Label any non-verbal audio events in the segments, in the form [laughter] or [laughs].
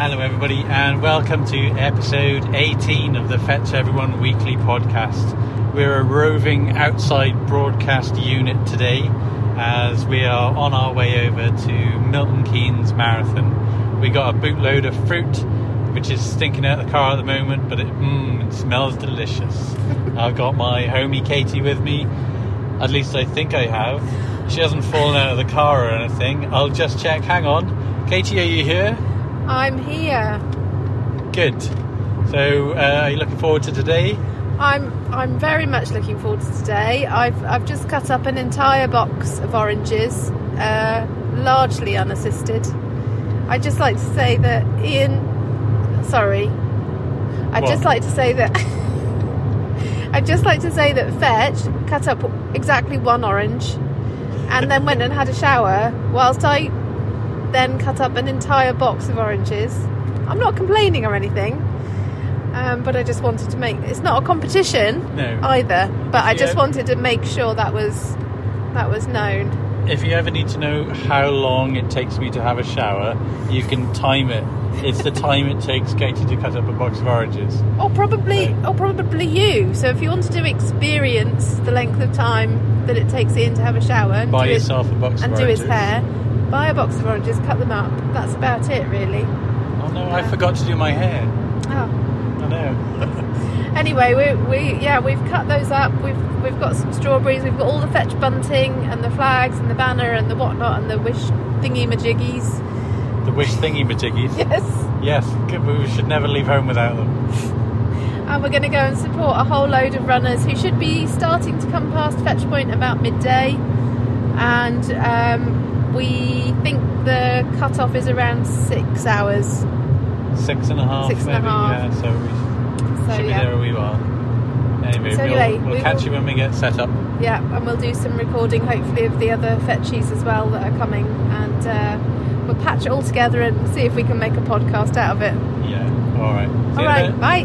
Hello, everybody, and welcome to episode 18 of the Fetch Everyone Weekly podcast. We're a roving outside broadcast unit today as we are on our way over to Milton Keynes Marathon. We got a bootload of fruit, which is stinking out the car at the moment, but it, mm, it smells delicious. [laughs] I've got my homie Katie with me, at least I think I have. She hasn't fallen out of the car or anything. I'll just check. Hang on. Katie, are you here? I'm here. Good. So, uh, are you looking forward to today? I'm I'm very much looking forward to today. I've I've just cut up an entire box of oranges, uh, largely unassisted. I'd just like to say that Ian, sorry, I'd What? just like to say that [laughs] I'd just like to say that Fetch cut up exactly one orange, and then went and had a shower, whilst I then cut up an entire box of oranges. I'm not complaining or anything. Um, but I just wanted to make it's not a competition No. either. But I just wanted to make sure that was that was known. If you ever need to know how long it takes me to have a shower, you can time it. It's the time it takes Katie to cut up a box of oranges. Or probably Right. or probably you. So if you wanted to do experience the length of time that it takes Ian to have a shower and Buy yourself a box and do oranges. his hair, buy a box of oranges, cut them up. That's about it really. Oh no, I forgot to do my hair. Oh. I know. [laughs] Anyway, we, we yeah we've cut those up. We've we've got some strawberries. We've got all the fetch bunting and the flags and the banner and the whatnot and the wish thingy majiggies. the wish thingy majiggies. [laughs] Yes. Yes, good, we should never leave home without them. And we're going to go and support a whole load of runners who should be starting to come past Fetch Point about midday. And um, we think the cut-off is around six hours. Six and a half, Six and a maybe. half. Yeah, so we So should be yeah, there where we are. Anyway, So we'll, anyway, we'll we catch will- you when we get set up. yeah, and we'll do some recording hopefully of the other fetchies as well that are coming, and uh, we'll patch it all together and see if we can make a podcast out of it. Yeah. All right. See all a right, bye.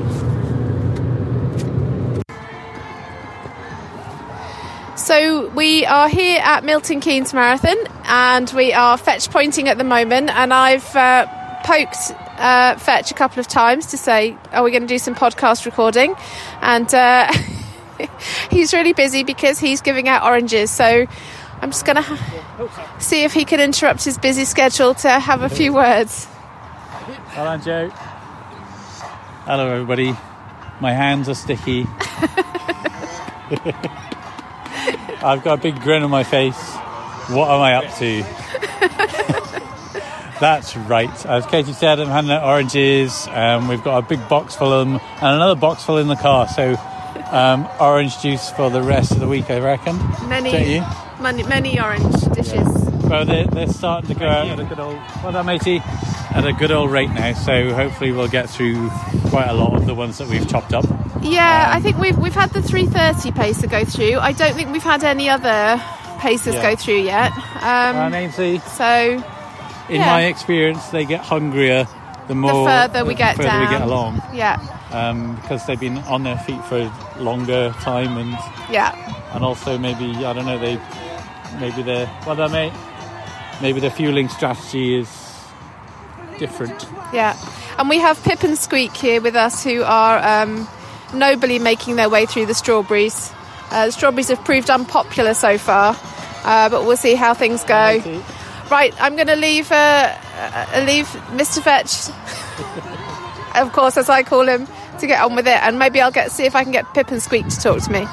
So we are here at Milton Keynes Marathon, and we are fetch pointing at the moment. And I've uh, poked uh, fetch a couple of times to say, "Are we going to do some podcast recording?" And uh, [laughs] he's really busy because he's giving out oranges. So I'm just going to ha- see if he can interrupt his busy schedule to have a few words. Hello, Joe. Hello, everybody. My hands are sticky. [laughs] I've got a big grin on my face. What am I up to? [laughs] That's right. As Katie said, I'm handing out oranges. Um, we've got a big box full of them and another box full in the car. So, um, orange juice for the rest of the week, I reckon. Don't Many, you? many, many orange dishes. Well, they're, they're starting to go out at a good old, well done, matey, at a good old rate now. So hopefully we'll get through quite a lot of the ones that we've chopped up. Yeah, Um, I think we've we've had the 330 pacer go through. I don't think we've had any other pacers Yeah. go through yet. And Um, Ainsley, so in yeah. my experience, they get hungrier the more further we get further we get down. along, yeah, um, because they've been on their feet for a longer time, and yeah, and also maybe I don't know they maybe their well done mate maybe their fueling strategy is different. yeah. And we have Pip and Squeak here with us, who are um, nobly making their way through the strawberries. Uh, the strawberries have proved unpopular so far, uh, but we'll see how things go. Right, I'm going to leave uh, uh, leave Mr. Fetch, [laughs] of course, as I call him, to get on with it, and maybe I'll get see if I can get Pip and Squeak to talk to me.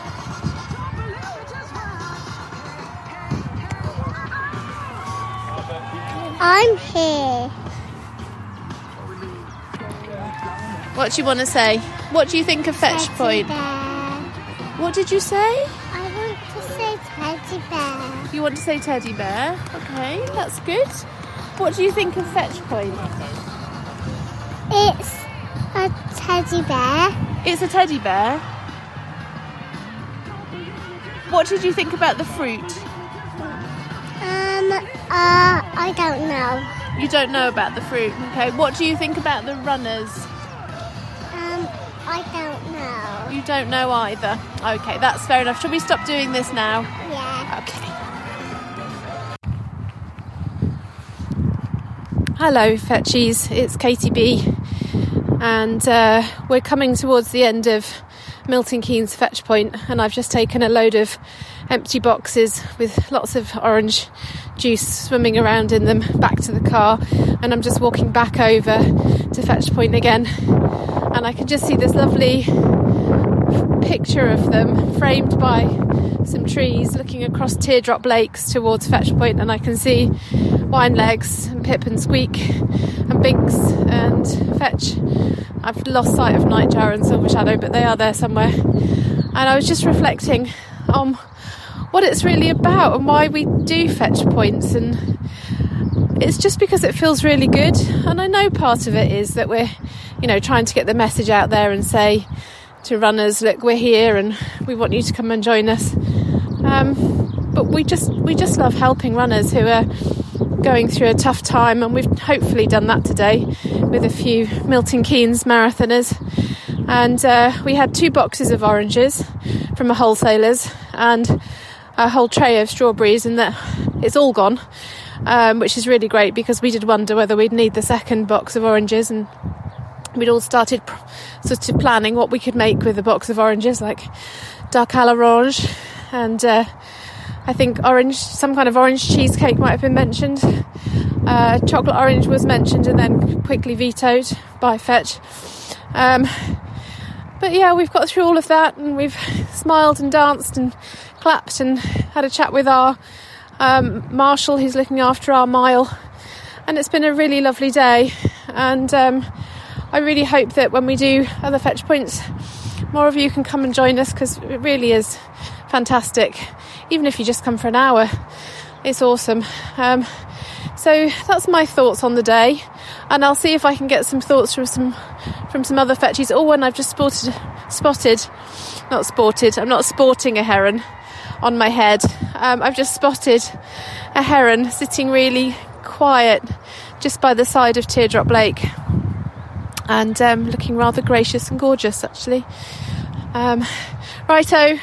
I'm here. What do you want to say? What do you think of Fetch Teddy Point? bear. What did you say? I want to say teddy bear. You want to say teddy bear? Okay, that's good. What do you think of Fetch Point? It's a teddy bear. It's a teddy bear. What did you think about the fruit? Um, uh, I don't know. You don't know about the fruit. Okay. What do you think about the runners? I don't know. You don't know either. Okay, that's fair enough. Shall we stop doing this now? Yeah. Okay. Hello, Fetchies. It's Katie B. And uh, we're coming towards the end of Milton Keynes Fetch Point, and I've just taken a load of empty boxes with lots of orange juice swimming around in them back to the car, and I'm just walking back over to Fetch Point again, and I can just see this lovely picture of them framed by some trees looking across teardrop lakes towards Fetch Point, and I can see wine legs and pip and squeak and binks and fetch. I've lost sight of nightjar and silver shadow, but they are there somewhere. And I was just reflecting on what it's really about and why we do fetch points and it's just because it feels really good and I know part of it is that we're you know trying to get the message out there and say to runners look we're here and we want you to come and join us um, but we just we just love helping runners who are going through a tough time, and we've hopefully done that today with a few Milton Keynes marathoners. And uh, we had two boxes of oranges from a wholesaler's and a whole tray of strawberries, and that it's all gone, um, which is really great because we did wonder whether we'd need the second box of oranges and we'd all started sort of planning what we could make with a box of oranges, like duck à l'orange and uh, I think orange, some kind of orange cheesecake might have been mentioned. Uh, chocolate orange was mentioned and then quickly vetoed by Fetch. Um, but yeah, we've got through all of that and we've smiled and danced and clapped and had a chat with our um, marshal who's looking after our mile. And it's been a really lovely day. And um, I really hope that when we do other fetch points, more of you can come and join us because it really is fantastic even if you just come for an hour, it's awesome. Um, so that's my thoughts on the day, and I'll see if I can get some thoughts from some from some other fetchies. Oh, and I've just spotted spotted, not sported. I'm not sporting a heron on my head. Um, I've just spotted a heron sitting really quiet just by the side of Teardrop Lake, and um, looking rather gracious and gorgeous actually. Um, righto.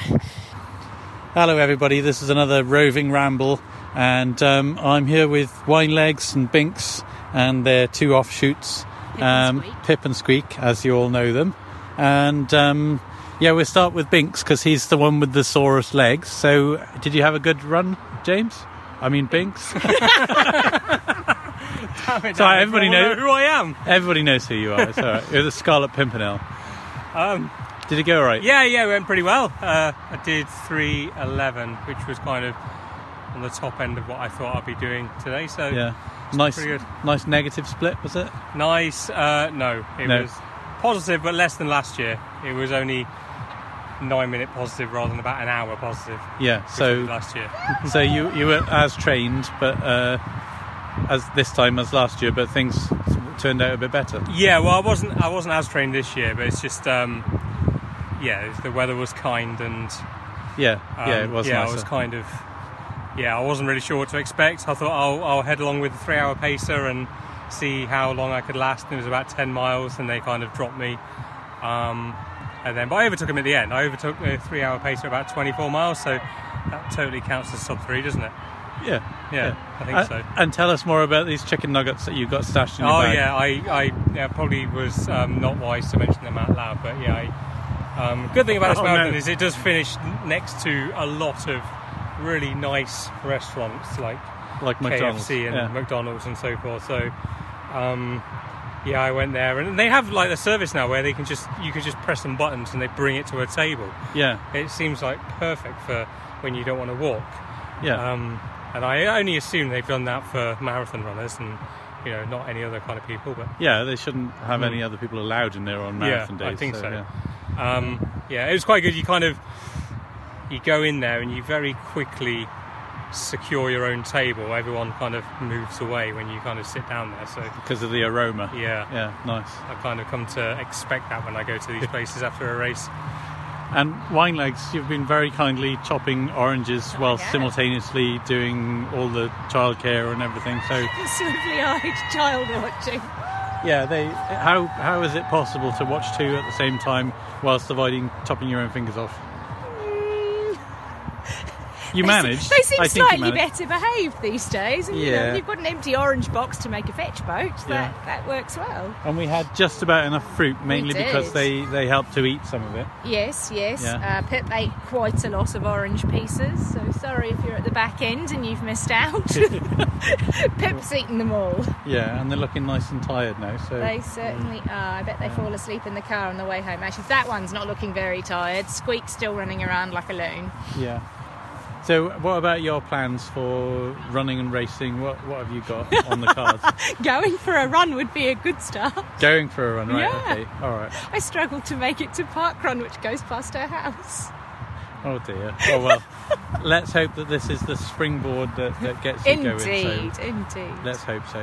Hello, everybody. This is another roving ramble, and um, I'm here with Wine Legs and Binks and their two offshoots, Pip and, um, Pip and Squeak, as you all know them. And um, yeah, we'll start with Binks because he's the one with the sorest legs. So, did you have a good run, James? I mean, Binks. [laughs] Damn it, Sorry, Dan, everybody knows- know who I am. Everybody knows who you are. It's all right. You're the Scarlet Pimpernel. Um, Did it go all right? yeah, yeah, it went pretty well. Uh, I did 311, which was kind of on the top end of what I thought I'd be doing today. So Yeah. Nice, good. nice negative split, was it? nice. Uh, no, it No. was positive, but less than last year. It was only nine minute positive rather than about an hour positive. Yeah. So last year. [laughs] So you you were as trained, but uh, as this time as last year, but things turned out a bit better. Yeah, well, I wasn't. I wasn't as trained this year, but it's just. Um, yeah, the weather was kind and Yeah, yeah, it Um, was yeah, nicer. I was kind of. Yeah, I wasn't really sure what to expect. I thought I'll, I'll head along with the three-hour pacer and see how long I could last. And it was about ten miles, and they kind of dropped me. Um, and then, but I overtook him at the end. I overtook the three-hour pacer about 24 miles, so that totally counts as sub three, doesn't it? Yeah, Yeah, I think Uh, so. And tell us more about these chicken nuggets that you've got stashed in your Oh bag. yeah, I, I yeah, probably was um, not wise to mention them out loud, but yeah. I, um, good thing about this Oh, marathon no. is it does finish next to a lot of really nice restaurants like like McDonald's. KFC and yeah. McDonald's and so forth. So, um, yeah, I went there, and they have like a service now where they can just you can just press some buttons and they bring it to a table. yeah, It seems like perfect for when you don't want to walk. yeah, Um, and I only assume they've done that for marathon runners and you know not any other kind of people, but. yeah. They shouldn't have any other people allowed in there on Yeah, marathon days. I think so. yeah. Um, yeah, it was quite good. You kind of you go in there and you very quickly secure your own table. Everyone kind of moves away when you kind of sit down there. So because of the aroma. yeah, Yeah, nice. I kind of come to expect that when I go to these [laughs] places after a race. And wine legs, you've been very kindly chopping oranges oh, while simultaneously doing all the childcare and everything. So [laughs] swiftly eyed child watching. Yeah, they. How how is it possible to watch two at the same time whilst avoiding chopping your own fingers off? [laughs] You They managed. They seem I think slightly better behaved these days. And, you Yeah. know, you've got an empty orange box to make a fetch boat. That, Yeah. that works well. And we had just about enough fruit, mainly because they, they helped to eat some of it. Yes, yes. Yeah. Uh, Pip ate quite a lot of orange pieces, so sorry if you're at the back end and you've missed out. [laughs] Pip's eaten them all. Yeah, and they're looking nice and tired now. So They certainly are. I bet they fall asleep in the car on the way home. Actually, that one's not looking very tired. Squeak's still running around like a loon. yeah. So what about your plans for running and racing? What what have you got on the cards? [laughs] Going for a run would be a good start. Going for a run, right? Yeah. Okay, all right. I struggled to make it to parkrun, which goes past our house. Oh dear. Oh well. [laughs] let's hope that this is the springboard that, that gets you going. So Indeed, indeed. let's hope so.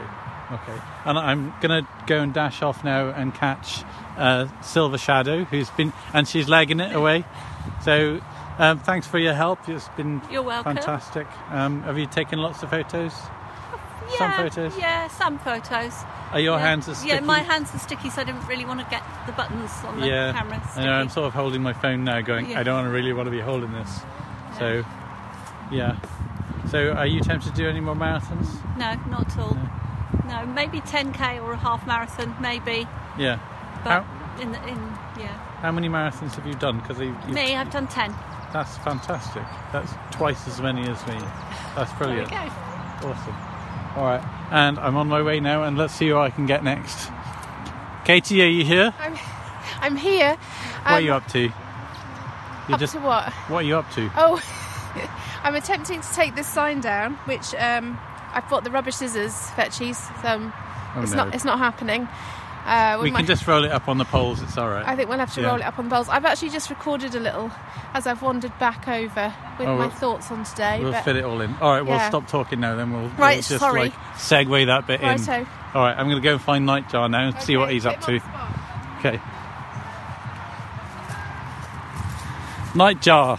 Okay. And I'm gonna go and dash off now and catch uh, Silver Shadow, who's been and she's legging it away. So. Um, thanks for your help. It's been You're welcome. fantastic. Um, have you taken lots of photos? Yeah, Some photos? Yeah, some photos. Are your yeah. hands as sticky? Yeah, my hands are sticky, so I didn't really want to get the buttons on the yeah. camera I sticky. know, I'm sort of holding my phone now, going. Yeah. I don't really want to be holding this. So, yeah. So, are you tempted to do any more marathons? No, not at all. No, maybe 10k or a half marathon, maybe. Yeah. But How, in the in yeah, how many marathons have you done? Because me, I've done 10. That's fantastic. That's twice as many as me. That's brilliant. go. Awesome. All right, and I'm on my way now, and let's see who I can get next. Katie, are you here? I'm, I'm here. What are Um, you up to? You're up just. to what? What are you up to? Oh, [laughs] I'm attempting to take this sign down, which um, I've bought the rubber scissors, fetchies. So um, Oh, it's no. not. It's not happening. Uh, with we my- can just roll it up on the poles. It's all right. I think we'll have to Yeah. roll it up on the poles. I've actually just recorded a little as I've wandered back over with Oh, my we'll- thoughts on today. We'll but fit it all in. All right, we'll Yeah. stop talking now. Then we'll, we'll just sorry. like segue that bit in. All right, I'm going to go and find Nightjar now and see what he's up to. on the spot. Okay. Nightjar,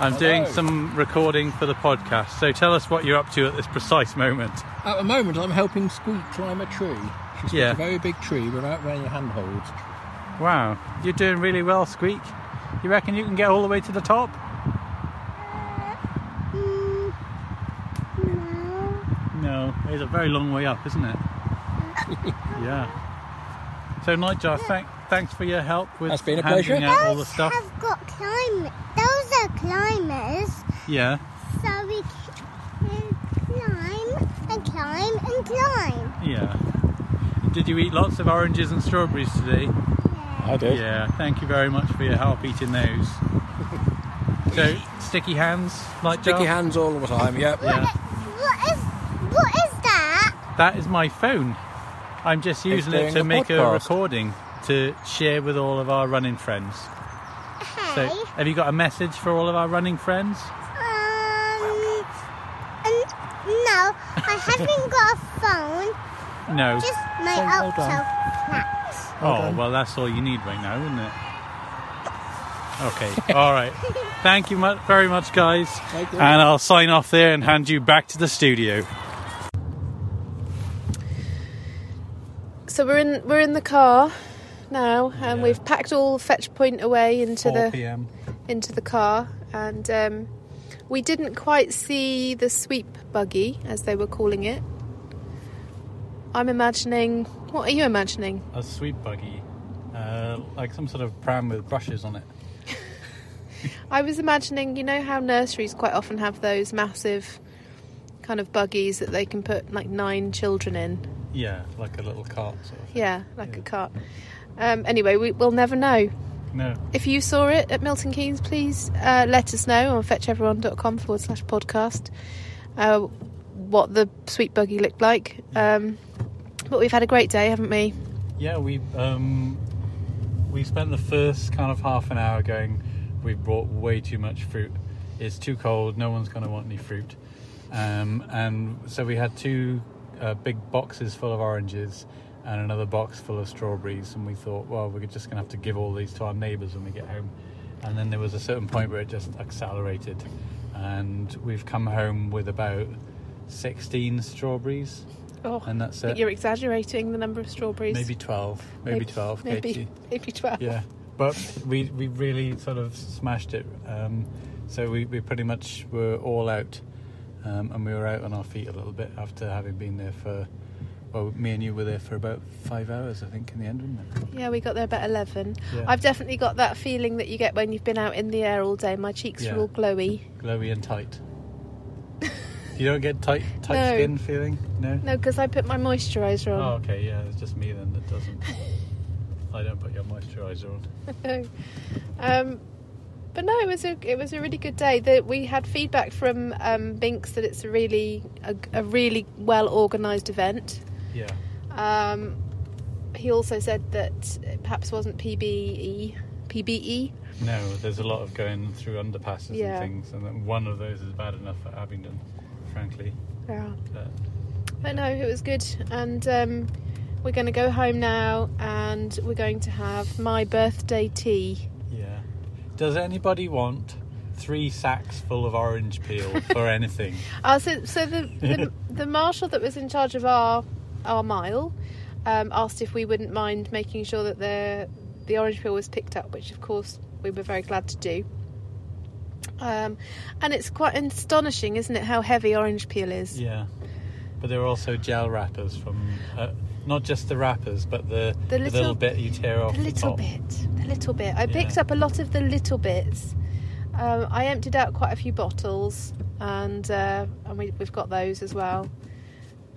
I'm doing some recording for the podcast. So tell us what you're up to at this precise moment. At the moment, I'm helping Squeak climb a tree. She's Yeah. a very big tree without any handholds. Wow, you're doing really well, Squeak. You reckon you can get all the way to the top? No. No, it's a very long way up, isn't it? [laughs] yeah. So Nightjar, thank, thanks for your help with That's been a handing pleasure. out all the Those stuff. have got climb. Those are climbers. Yeah. So we can climb and climb and climb. Yeah. Did you eat lots of oranges and strawberries today? I did. Yeah. Thank you very much for your help eating those. so sticky hands, like Sticky hands all the time, yep. Yeah. What is what is that? That is my phone. I'm just using it to a make a recording to share with all of our running friends. So, Hey. have you got a message for all of our running friends? Um. n- no, I haven't got a phone. No. Just my Hold- hold auto on. maps. Oh, well, that's all you need right now, isn't it? Okay, all right. Thank you mu- very much, guys. And I'll sign off there and hand you back to the studio. So we're in we're in the car now, and Yeah. we've packed all fetch point away into 4 the p.m. into the car, and um, we didn't quite see the sweep buggy as they were calling it. I'm imagining. What are you imagining? A sweet buggy, uh, like some sort of pram with brushes on it. [laughs] I was imagining. You know how nurseries quite often have those massive kind of buggies that they can put like nine children in. Yeah, like a little cart sort of. Yeah, like Yeah. a cart. Um, anyway, we, we'll never know. No. If you saw it at Milton Keynes, please uh, let us know on fetcheveryone.com forward slash podcast uh, what the sweet buggy looked like. Um, but we've had a great day, haven't we? Yeah, we um, we spent the first kind of half an hour going. We've brought way too much fruit. It's too cold. No one's going to want any fruit. Um, and so we had two uh, big boxes full of oranges and another box full of strawberries. And we thought, well, we're just going to have to give all these to our neighbours when we get home. And then there was a certain point where it just accelerated, and we've come home with about 16 strawberries, Oh, and that's it. you're exaggerating the number of strawberries. Maybe 12, maybe 12, Maybe, Katie. [laughs] maybe 12. Yeah, but we we really sort of smashed it. Um, So we, we pretty much were all out, um, and we were out on our feet a little bit after having been there for. Well, me and you were there for about five hours, I think, in the end, wasn't it? Yeah, we got there about 11. Yeah. I've definitely got that feeling that you get when you've been out in the air all day. My cheeks Yeah. are all glowy. Glowy and tight. You don't get tight tight No. skin feeling? No? No, because I put my moisturiser on. Oh, okay, yeah, it's just me then that doesn't. [laughs] I don't put your moisturiser on. um, but no, it was a it was a really good day. That we had feedback from um, Binks that it's a really a, a really well organised event. Yeah. Um, he also said that it perhaps wasn't PBE PBE. No, there's a lot of going through underpasses Yeah. and things, and then one of those is bad enough at Abingdon, frankly. Yeah. But But no, it was good, and um, we're going to go home now, and we're going to have my birthday tea. yeah. Does anybody want three sacks full of orange peel [laughs] for anything? Uh, so, so the, the [laughs] the marshal that was in charge of our our mile um, asked if we wouldn't mind making sure that the the orange peel was picked up, which of course we were very glad to do. Um, and it's quite astonishing, isn't it, how heavy orange peel is? yeah. But there are also gel wrappers from uh, not just the wrappers, but the, The the little- little, bit you tear off The the, little top. bit, the little bit. I picked up a lot of the little bits. Um, I emptied out quite a few bottles, and uh, and we, we've got those as well.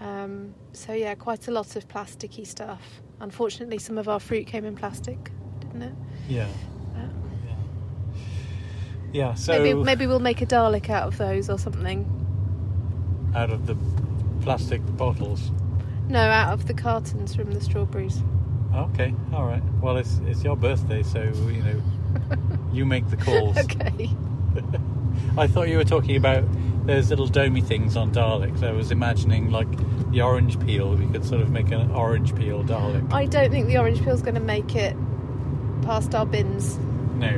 Um, so yeah, quite a lot of plasticky stuff. Unfortunately, some of our fruit came in plastic, didn't it? Yeah. Yeah. So maybe maybe we'll make a Dalek out of those or something. out of the plastic bottles. No, out of the cartons from the strawberries. Okay, all right. Well, it's it's your birthday, so you know [laughs] you make the calls. Okay. [laughs] I thought you were talking about those little domey things on Daleks. I was imagining like the orange peel. We could sort of make an orange peel Dalek. I don't think the orange peel's going to make it past our bins. No,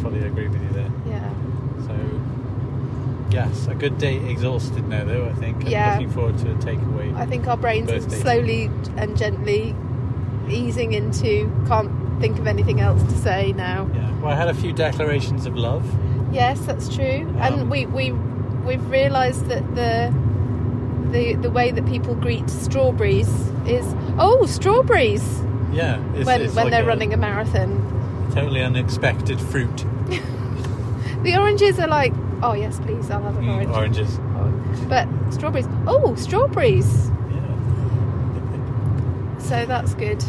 fully agree with you there. Yeah. So yes, a good day exhausted now, though. I think. and Yeah. Looking forward to a takeaway. I think our brains are slowly and gently easing into can't think of anything else to say now. Yeah. Well, I had a few declarations of love. Yes, that's true. Um, and we we we've realised that the the the way that people greet strawberries is oh strawberries Yeah. It's, when it's when like they're a running a marathon. Totally unexpected fruit. [laughs] The oranges are like oh yes please I'll have an Mm, orange. oranges. But strawberries oh strawberries. Yeah. So that's good.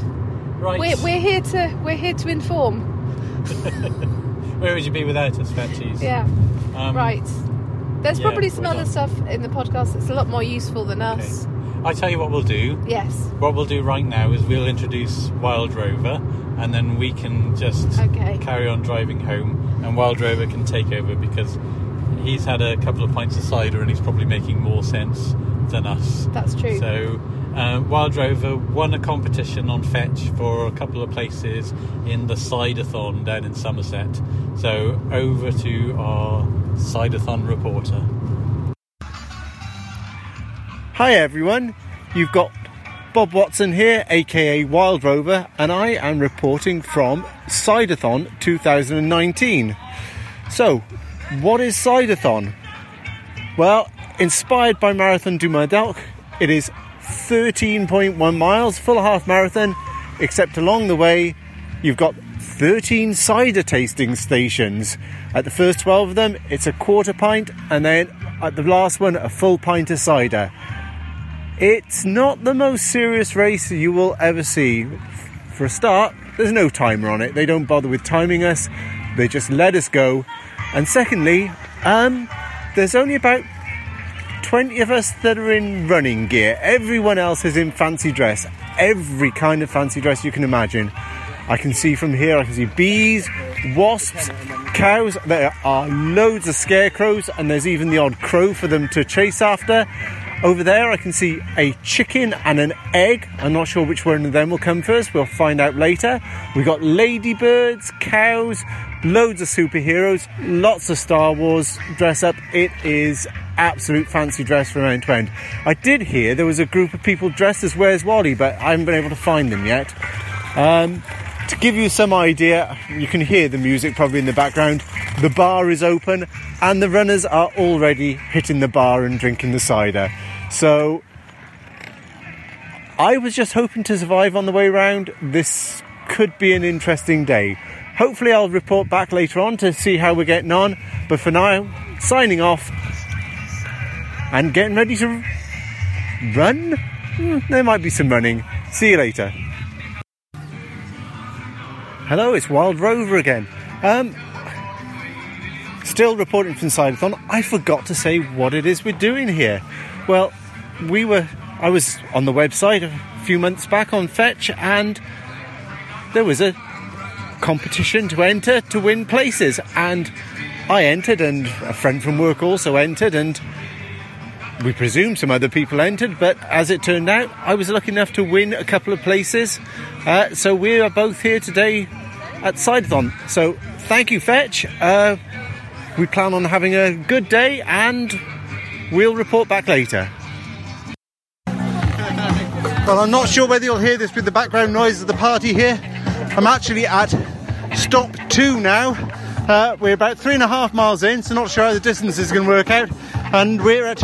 Right. We're we're here to we're here to inform. [laughs] Where would you be without us, Fetchies? Yeah. Um, Right. There's yeah, probably some we're other done. stuff in the podcast that's a lot more useful than us. I tell you what we'll do. Yes. What we'll do right now is we'll introduce Wild Rover, and then we can just Okay. carry on driving home, and Wild Rover can take over because he's had a couple of pints of cider and he's probably making more sense than us. That's true. So, uh, Wild Rover won a competition on Fetch for a couple of places in the Ciderthon down in Somerset. So, over to our Ciderthon reporter. Hi everyone, you've got Bob Watson here, aka Wild Rover, and I am reporting from Cidathon 2019. So, what is Cidathon? Well, inspired by Marathon du Médoc, it is 13.1 miles, full half marathon, except along the way you've got 13 cider tasting stations. At the first 12 of them, it's a quarter pint, and then at the last one, a full pint of cider. It's not the most serious race you will ever see. For a start, there's no timer on it. They don't bother with timing us. They just let us go. And secondly, um, there's only about 20 of us that are in running gear. Everyone else is in fancy dress. Every kind of fancy dress you can imagine. I can see from here, I can see bees, wasps, cows. There are loads of scarecrows, and there's even the odd crow for them to chase after. Over there, I can see a chicken and an egg. I'm not sure which one of them will come first. We'll find out later. We've got ladybirds, cows, loads of superheroes, lots of Star Wars dress up. It is absolute fancy dress from end to end. I did hear there was a group of people dressed as Where's Wally, but I haven't been able to find them yet. Um, to give you some idea, you can hear the music probably in the background. the bar is open, and the runners are already hitting the bar and drinking the cider. So I was just hoping to survive on the way round. This could be an interesting day. Hopefully, I'll report back later on to see how we're getting on. But for now, signing off and getting ready to run. Hmm, there might be some running. See you later. Hello, it's Wild Rover again. Um, still reporting from Cidathon. I forgot to say what it is we're doing here. Well, we were. I was on the website a few months back on Fetch, and there was a competition to enter to win places, and I entered, and a friend from work also entered, and we presume some other people entered, but as it turned out, I was lucky enough to win a couple of places. Uh, so we are both here today at Cidathon. So thank you, Fetch. Uh, we plan on having a good day and we'll report back later. Well, I'm not sure whether you'll hear this with the background noise of the party here. I'm actually at stop two now. Uh, we're about three and a half miles in, so not sure how the distance is going to work out. And we're at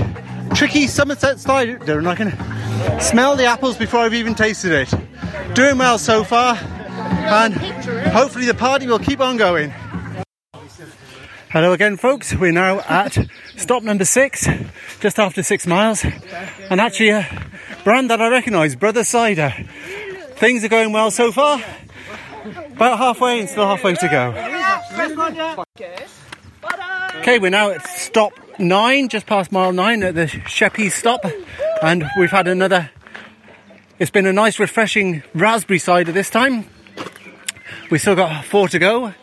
tricky Somerset cider, and I can smell the apples before I've even tasted it. Doing well so far, and hopefully the party will keep on going. Hello again, folks. We're now at stop number six, just after six miles, and actually a brand that I recognise, Brother Cider. Things are going well so far. About halfway and still halfway to go. Okay, we're now at stop nine, just past mile nine at the Sheppy stop, and we've had another. It's been a nice, refreshing raspberry cider this time. We've still got four to go.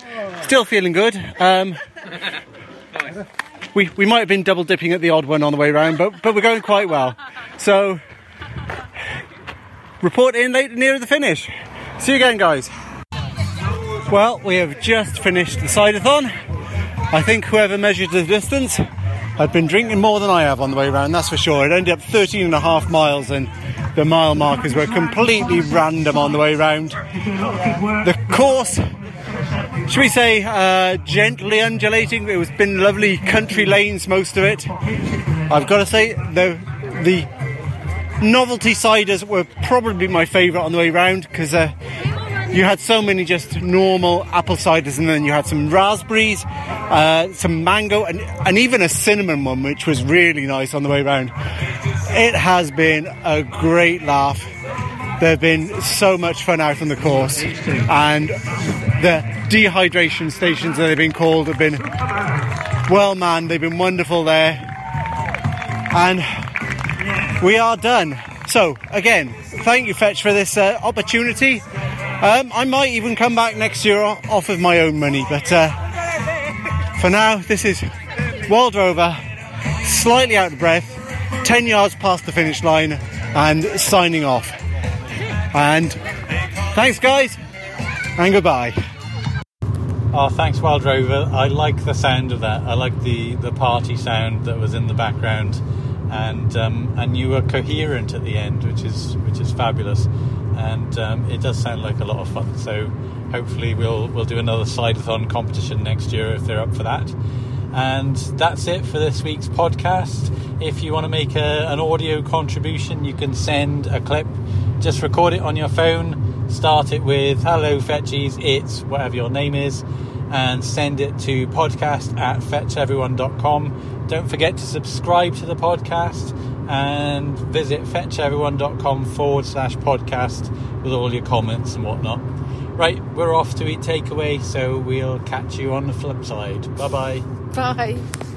Still feeling good. Um, [laughs] we we might have been double dipping at the odd one on the way round, but but we're going quite well. So report in later near the finish. See you again, guys. Well, we have just finished the Cidathon. I think whoever measured the distance had been drinking more than I have on the way around, that's for sure. It ended up 13 and a half miles, and the mile markers were completely random on the way round. The course, should we say, uh, gently undulating. It was been lovely country lanes, most of it. I've got to say, the the novelty ciders were probably my favourite on the way round because. Uh, you had so many just normal apple ciders, and then you had some raspberries, uh, some mango, and, and even a cinnamon one, which was really nice on the way round. It has been a great laugh. There have been so much fun out on the course, and the dehydration stations that they've been called have been well manned. They've been wonderful there, and we are done. So again, thank you, Fetch, for this uh, opportunity. Um, I might even come back next year off of my own money, but uh, for now, this is Wild Rover, slightly out of breath, 10 yards past the finish line, and signing off. And thanks, guys, and goodbye. Oh, thanks, Wild Rover. I like the sound of that. I like the, the party sound that was in the background, and um, and you were coherent at the end, which is which is fabulous and um, it does sound like a lot of fun. So hopefully we'll we'll do another Cidathon competition next year if they're up for that. And that's it for this week's podcast. If you want to make a, an audio contribution, you can send a clip. Just record it on your phone. Start it with "Hello Fetchies," it's whatever your name is, and send it to podcast at fetcheveryone.com. Don't forget to subscribe to the podcast and visit fetcheveryone.com forward slash podcast with all your comments and whatnot. Right, we're off to eat takeaway, so we'll catch you on the flip side. Bye-bye. Bye.